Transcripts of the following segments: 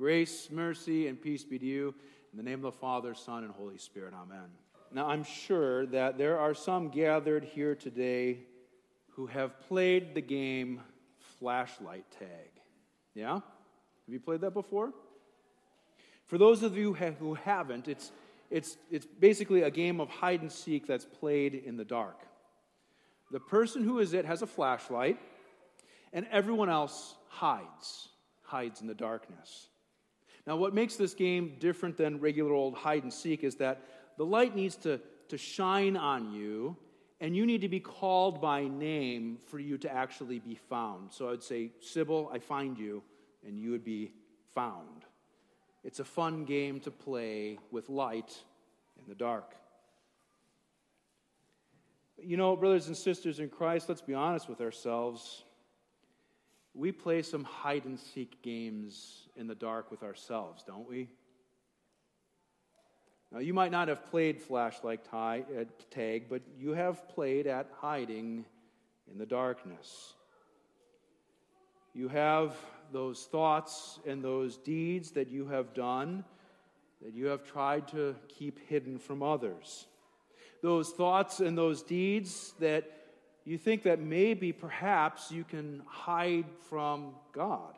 Grace, mercy, and peace be to you. In the name of the Father, Son, and Holy Spirit. Amen. Now, I'm sure that there are some gathered here today who have played the game flashlight tag. Yeah? Have you played that before? For those of you who haven't, it's, it's, it's basically a game of hide and seek that's played in the dark. The person who is it has a flashlight, and everyone else hides, hides in the darkness. Now, what makes this game different than regular old hide and seek is that the light needs to, to shine on you, and you need to be called by name for you to actually be found. So I would say, Sybil, I find you, and you would be found. It's a fun game to play with light in the dark. You know, brothers and sisters in Christ, let's be honest with ourselves we play some hide and seek games in the dark with ourselves, don't we? Now, you might not have played flashlight uh, tag, but you have played at hiding in the darkness. You have those thoughts and those deeds that you have done that you have tried to keep hidden from others. Those thoughts and those deeds that you think that maybe, perhaps, you can hide from God.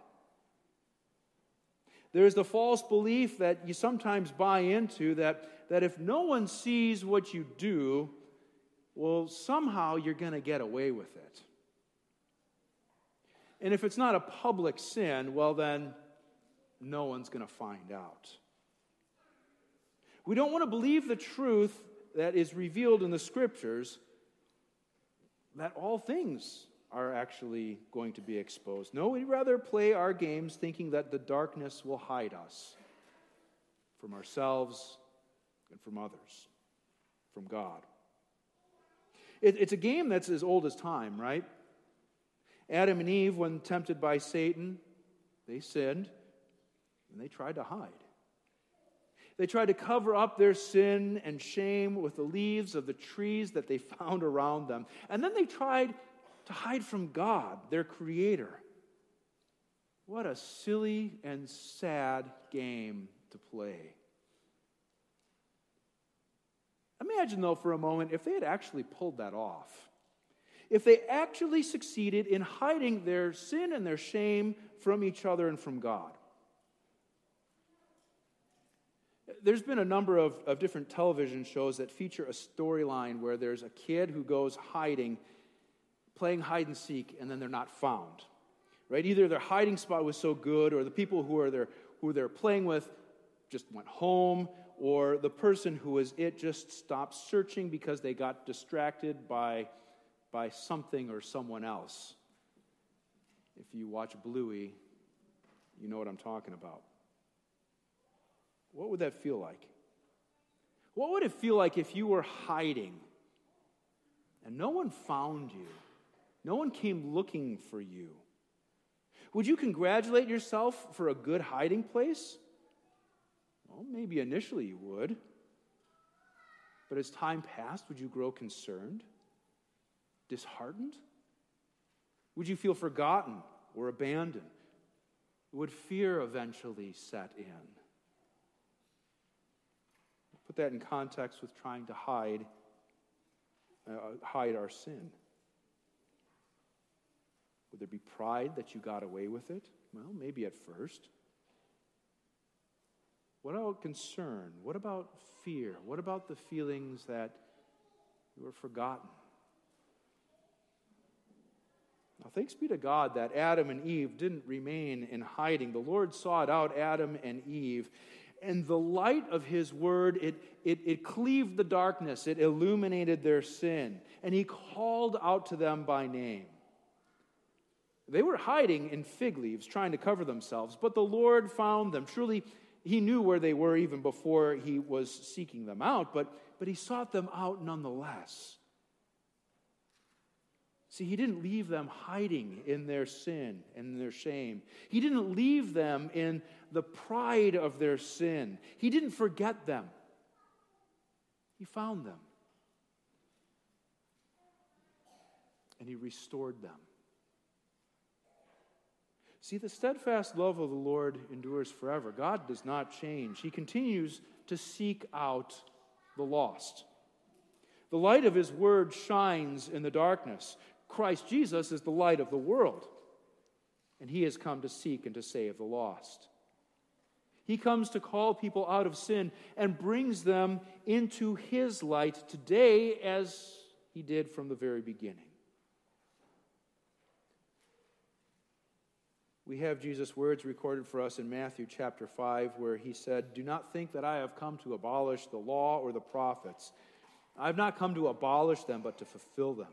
There's the false belief that you sometimes buy into that, that if no one sees what you do, well, somehow you're going to get away with it. And if it's not a public sin, well, then no one's going to find out. We don't want to believe the truth that is revealed in the scriptures that all things are actually going to be exposed. No, we'd rather play our games thinking that the darkness will hide us from ourselves and from others, from God. It, it's a game that's as old as time, right? Adam and Eve, when tempted by Satan, they sinned and they tried to hide. They tried to cover up their sin and shame with the leaves of the trees that they found around them. And then they tried to hide from God, their creator. What a silly and sad game to play. Imagine, though, for a moment, if they had actually pulled that off. If they actually succeeded in hiding their sin and their shame from each other and from God there's been a number of, of different television shows that feature a storyline where there's a kid who goes hiding, playing hide and seek, and then they're not found. Right? Either their hiding spot was so good, or the people who are there who they're playing with just went home, or the person who was it just stopped searching because they got distracted by, by something or someone else. If you watch Bluey, you know what I'm talking about. What would that feel like? What would it feel like if you were hiding and no one found you? No one came looking for you. Would you congratulate yourself for a good hiding place? Well, maybe initially you would. But as time passed, would you grow concerned, disheartened? Would you feel forgotten or abandoned? Would fear eventually set in? Put that in context with trying to hide, uh, hide our sin. Would there be pride that you got away with it? Well, maybe at first. What about concern? What about fear? What about the feelings that you were forgotten? Now, thanks be to God that Adam and Eve didn't remain in hiding. The Lord sought out Adam and Eve, and the light of his word, it, it, it cleaved the darkness, it illuminated their sin, and he called out to them by name. They were hiding in fig leaves, trying to cover themselves, but the Lord found them. Truly, he knew where they were even before he was seeking them out, but, but he sought them out nonetheless. See, he didn't leave them hiding in their sin and their shame. He didn't leave them in the pride of their sin. He didn't forget them. He found them. And he restored them. See, the steadfast love of the Lord endures forever. God does not change, He continues to seek out the lost. The light of His word shines in the darkness. Christ Jesus is the light of the world, and He has come to seek and to save the lost. He comes to call people out of sin and brings them into His light today as He did from the very beginning. We have Jesus' words recorded for us in Matthew chapter 5, where he said, Do not think that I have come to abolish the law or the prophets. I have not come to abolish them, but to fulfill them.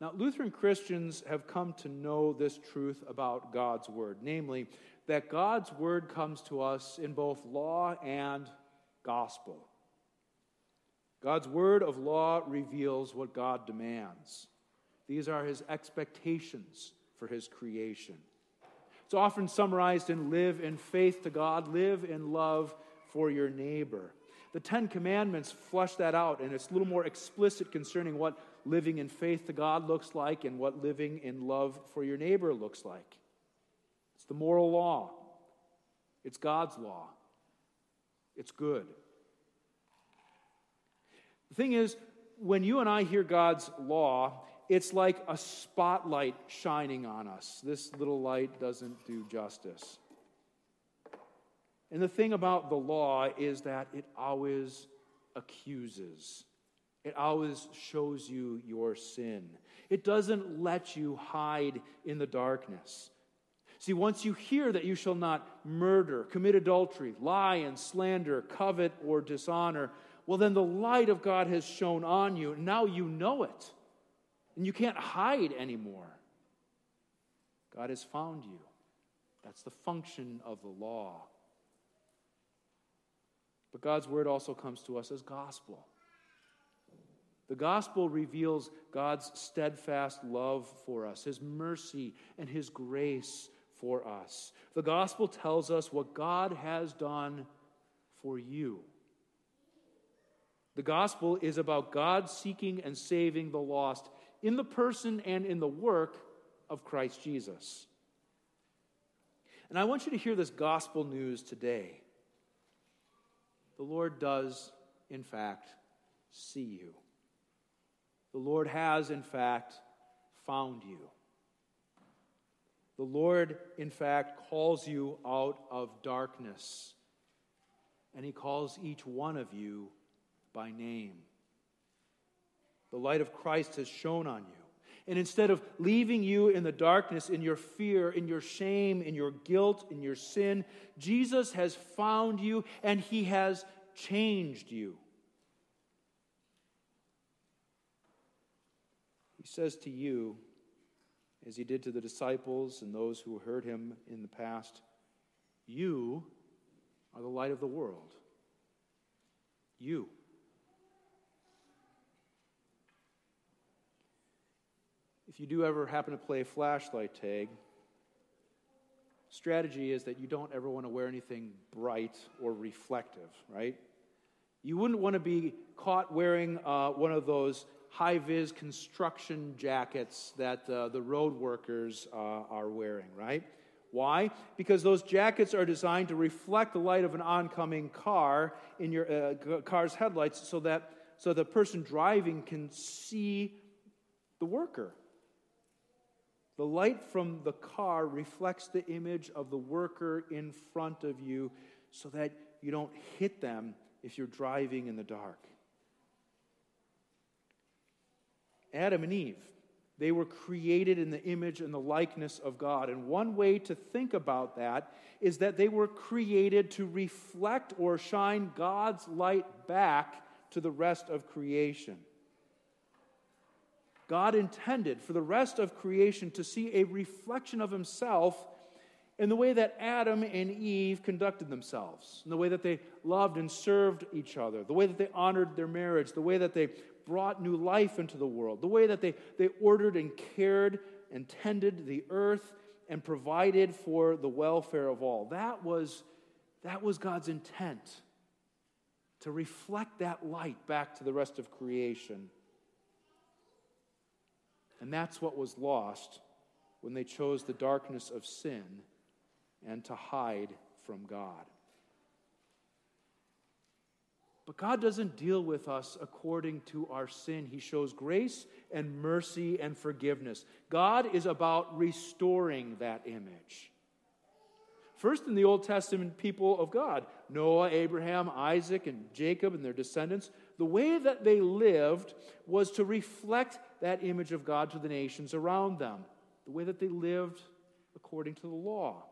Now, Lutheran Christians have come to know this truth about God's Word, namely, that God's Word comes to us in both law and gospel. God's Word of law reveals what God demands. These are his expectations for his creation. It's often summarized in live in faith to God, live in love for your neighbor. The Ten Commandments flush that out, and it's a little more explicit concerning what living in faith to God looks like and what living in love for your neighbor looks like. It's the moral law, it's God's law, it's good. The thing is, when you and I hear God's law, it's like a spotlight shining on us. This little light doesn't do justice. And the thing about the law is that it always accuses. It always shows you your sin. It doesn't let you hide in the darkness. See, once you hear that you shall not murder, commit adultery, lie and slander, covet or dishonor, well, then the light of God has shone on you. And Now you know it. And you can't hide anymore. God has found you. That's the function of the law. But God's word also comes to us as gospel. The gospel reveals God's steadfast love for us, his mercy and his grace for us. The gospel tells us what God has done for you. The gospel is about God seeking and saving the lost in the person and in the work of Christ Jesus. And I want you to hear this gospel news today. The Lord does, in fact, see you. The Lord has, in fact, found you. The Lord, in fact, calls you out of darkness, and He calls each one of you by name. The light of Christ has shone on you. And instead of leaving you in the darkness, in your fear, in your shame, in your guilt, in your sin, Jesus has found you and he has changed you. Says to you, as he did to the disciples and those who heard him in the past, You are the light of the world. You. If you do ever happen to play flashlight tag, strategy is that you don't ever want to wear anything bright or reflective, right? You wouldn't want to be caught wearing uh, one of those high vis construction jackets that uh, the road workers uh, are wearing, right? Why? Because those jackets are designed to reflect the light of an oncoming car in your uh, car's headlights so that so the person driving can see the worker. The light from the car reflects the image of the worker in front of you so that you don't hit them if you're driving in the dark. Adam and Eve, they were created in the image and the likeness of God. And one way to think about that is that they were created to reflect or shine God's light back to the rest of creation. God intended for the rest of creation to see a reflection of himself in the way that Adam and Eve conducted themselves, in the way that they loved and served each other, the way that they honored their marriage, the way that they brought new life into the world, the way that they, they ordered and cared and tended the earth and provided for the welfare of all. That was, that was God's intent to reflect that light back to the rest of creation. And that's what was lost when they chose the darkness of sin and to hide from God. But God doesn't deal with us according to our sin. He shows grace and mercy and forgiveness. God is about restoring that image. First, in the Old Testament people of God Noah, Abraham, Isaac, and Jacob and their descendants the way that they lived was to reflect that image of God to the nations around them. The way that they lived according to the law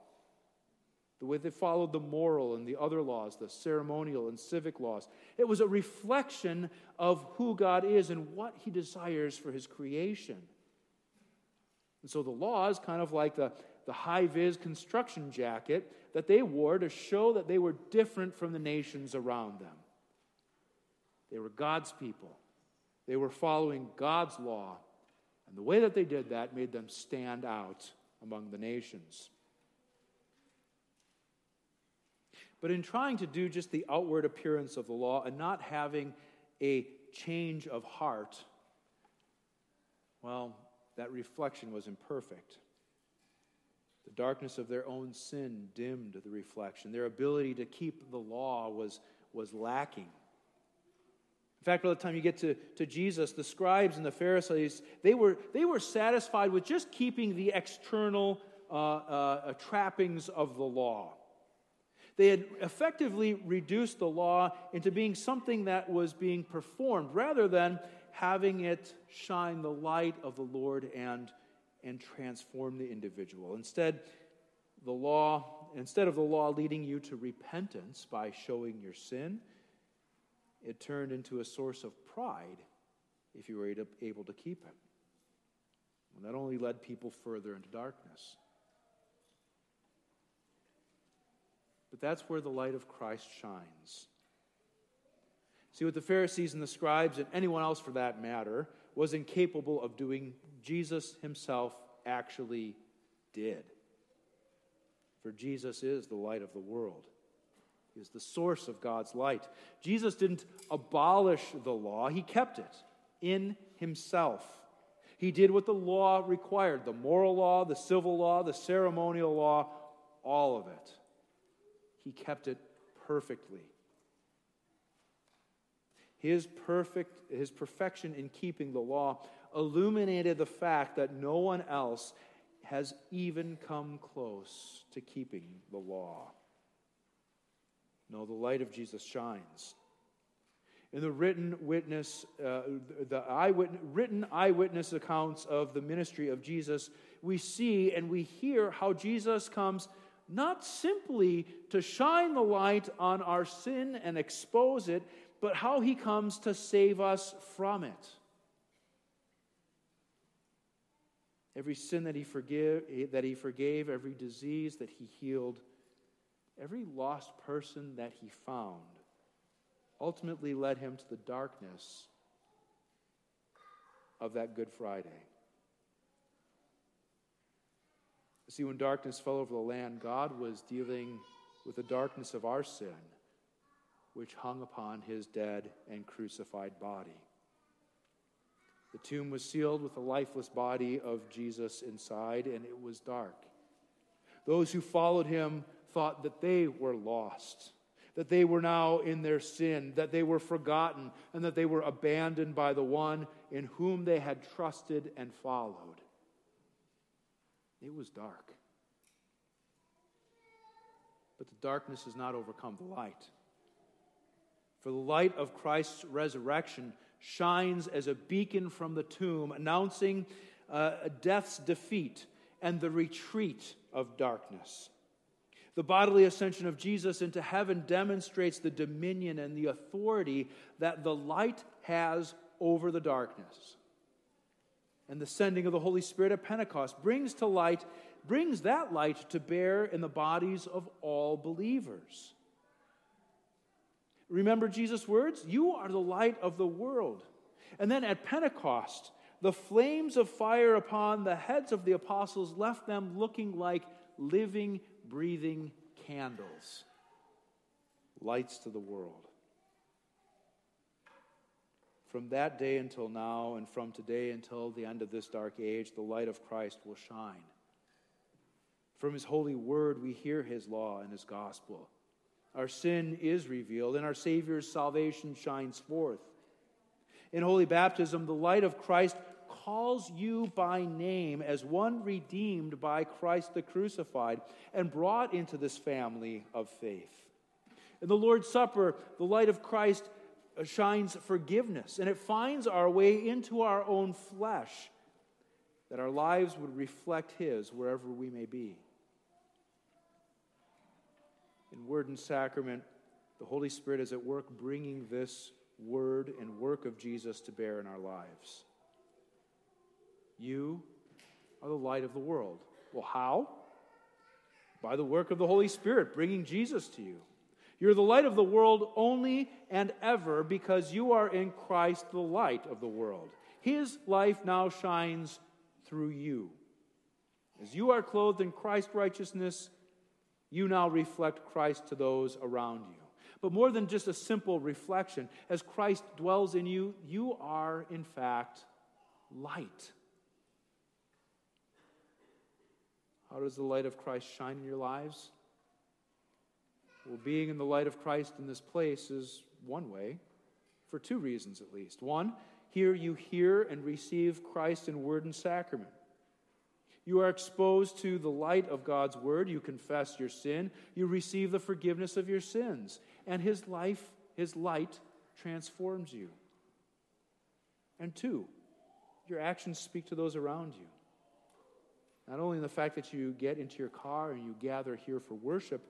the way they followed the moral and the other laws, the ceremonial and civic laws. It was a reflection of who God is and what He desires for His creation. And so the law is kind of like the, the high vis construction jacket that they wore to show that they were different from the nations around them. They were God's people, they were following God's law. And the way that they did that made them stand out among the nations. But in trying to do just the outward appearance of the law and not having a change of heart, well, that reflection was imperfect. The darkness of their own sin dimmed the reflection. Their ability to keep the law was, was lacking. In fact, by the time you get to, to Jesus, the scribes and the Pharisees, they were, they were satisfied with just keeping the external uh, uh, trappings of the law. They had effectively reduced the law into being something that was being performed rather than having it shine the light of the Lord and, and transform the individual. Instead, the law, instead of the law leading you to repentance by showing your sin, it turned into a source of pride if you were able to keep it. And that only led people further into darkness. But that's where the light of Christ shines. See, what the Pharisees and the scribes, and anyone else for that matter, was incapable of doing, Jesus himself actually did. For Jesus is the light of the world. He is the source of God's light. Jesus didn't abolish the law, he kept it in himself. He did what the law required the moral law, the civil law, the ceremonial law, all of it he kept it perfectly. His perfect his perfection in keeping the law illuminated the fact that no one else has even come close to keeping the law. No, the light of Jesus shines. In the written witness, uh, the eyewitness, written eyewitness accounts of the ministry of Jesus, we see and we hear how Jesus comes not simply to shine the light on our sin and expose it, but how he comes to save us from it. Every sin that he, forgive, that he forgave, every disease that he healed, every lost person that he found, ultimately led him to the darkness of that Good Friday. See, when darkness fell over the land, God was dealing with the darkness of our sin, which hung upon his dead and crucified body. The tomb was sealed with the lifeless body of Jesus inside, and it was dark. Those who followed him thought that they were lost, that they were now in their sin, that they were forgotten, and that they were abandoned by the one in whom they had trusted and followed. It was dark. But the darkness has not overcome the light. For the light of Christ's resurrection shines as a beacon from the tomb, announcing uh, death's defeat and the retreat of darkness. The bodily ascension of Jesus into heaven demonstrates the dominion and the authority that the light has over the darkness. And the sending of the Holy Spirit at Pentecost brings to light brings that light to bear in the bodies of all believers. Remember Jesus' words? You are the light of the world. And then at Pentecost, the flames of fire upon the heads of the apostles left them looking like living, breathing candles, lights to the world. From that day until now, and from today until the end of this dark age, the light of Christ will shine. From his holy word, we hear his law and his gospel. Our sin is revealed, and our Savior's salvation shines forth. In holy baptism, the light of Christ calls you by name as one redeemed by Christ the crucified and brought into this family of faith. In the Lord's Supper, the light of Christ shines forgiveness, and it finds our way into our own flesh, that our lives would reflect His wherever we may be. In Word and Sacrament, the Holy Spirit is at work bringing this word and work of Jesus to bear in our lives. You are the light of the world. Well, how? By the work of the Holy Spirit, bringing Jesus to you. You're the light of the world only and ever because you are in Christ, the light of the world. His life now shines through you. As you are clothed in Christ's righteousness, you now reflect Christ to those around you. But more than just a simple reflection, as Christ dwells in you, you are, in fact, light. How does the light of Christ shine in your lives? Well, being in the light of Christ in this place is one way, for two reasons at least. One, here you hear and receive Christ in word and sacrament. You are exposed to the light of God's word. You confess your sin. You receive the forgiveness of your sins. And his life, his light, transforms you. And two, your actions speak to those around you. Not only in the fact that you get into your car and you gather here for worship,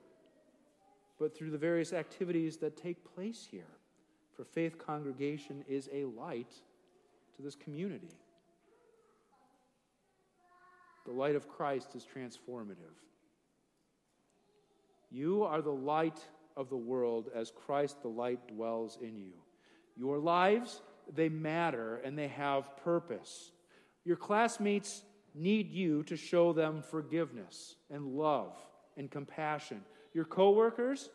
but through the various activities that take place here. For Faith Congregation is a light to this community. The light of Christ is transformative. You are the light of the world as Christ the light dwells in you. Your lives, they matter and they have purpose. Your classmates need you to show them forgiveness and love and compassion your coworkers,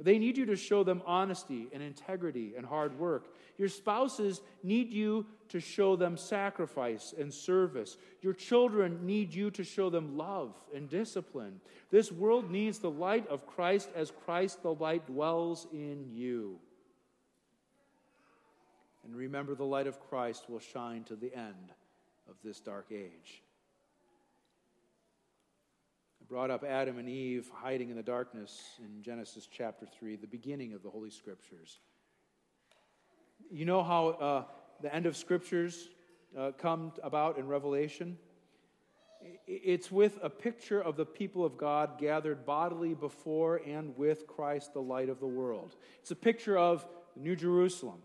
they need you to show them honesty and integrity and hard work. Your spouses need you to show them sacrifice and service. Your children need you to show them love and discipline. This world needs the light of Christ as Christ the light dwells in you. And remember, the light of Christ will shine to the end of this dark age brought up Adam and Eve hiding in the darkness in Genesis chapter 3, the beginning of the Holy Scriptures. You know how uh, the end of Scriptures uh, come about in Revelation? It's with a picture of the people of God gathered bodily before and with Christ, the light of the world. It's a picture of New Jerusalem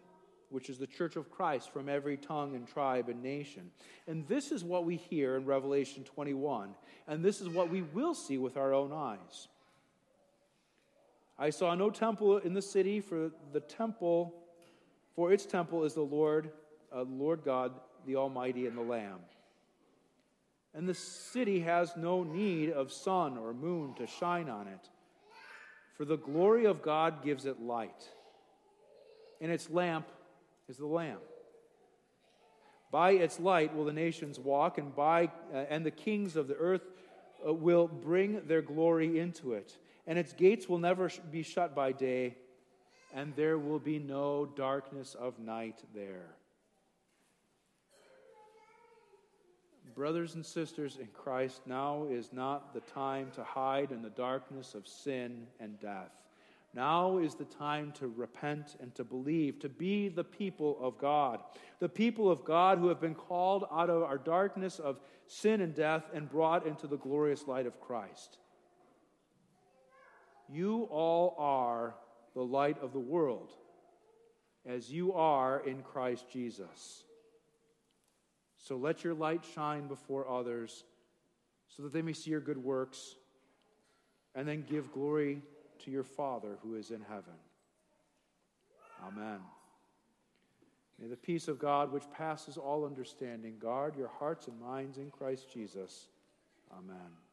which is the church of Christ from every tongue and tribe and nation. And this is what we hear in Revelation 21, and this is what we will see with our own eyes. I saw no temple in the city, for the temple, for its temple is the Lord, uh, Lord God, the Almighty, and the Lamb. And the city has no need of sun or moon to shine on it, for the glory of God gives it light, and its lamp is the Lamb. By its light will the nations walk, and, by, uh, and the kings of the earth uh, will bring their glory into it. And its gates will never be shut by day, and there will be no darkness of night there. Brothers and sisters in Christ, now is not the time to hide in the darkness of sin and death. Now is the time to repent and to believe, to be the people of God, the people of God who have been called out of our darkness of sin and death and brought into the glorious light of Christ. You all are the light of the world, as you are in Christ Jesus. So let your light shine before others so that they may see your good works and then give glory to your Father who is in heaven. Amen. May the peace of God, which passes all understanding, guard your hearts and minds in Christ Jesus. Amen.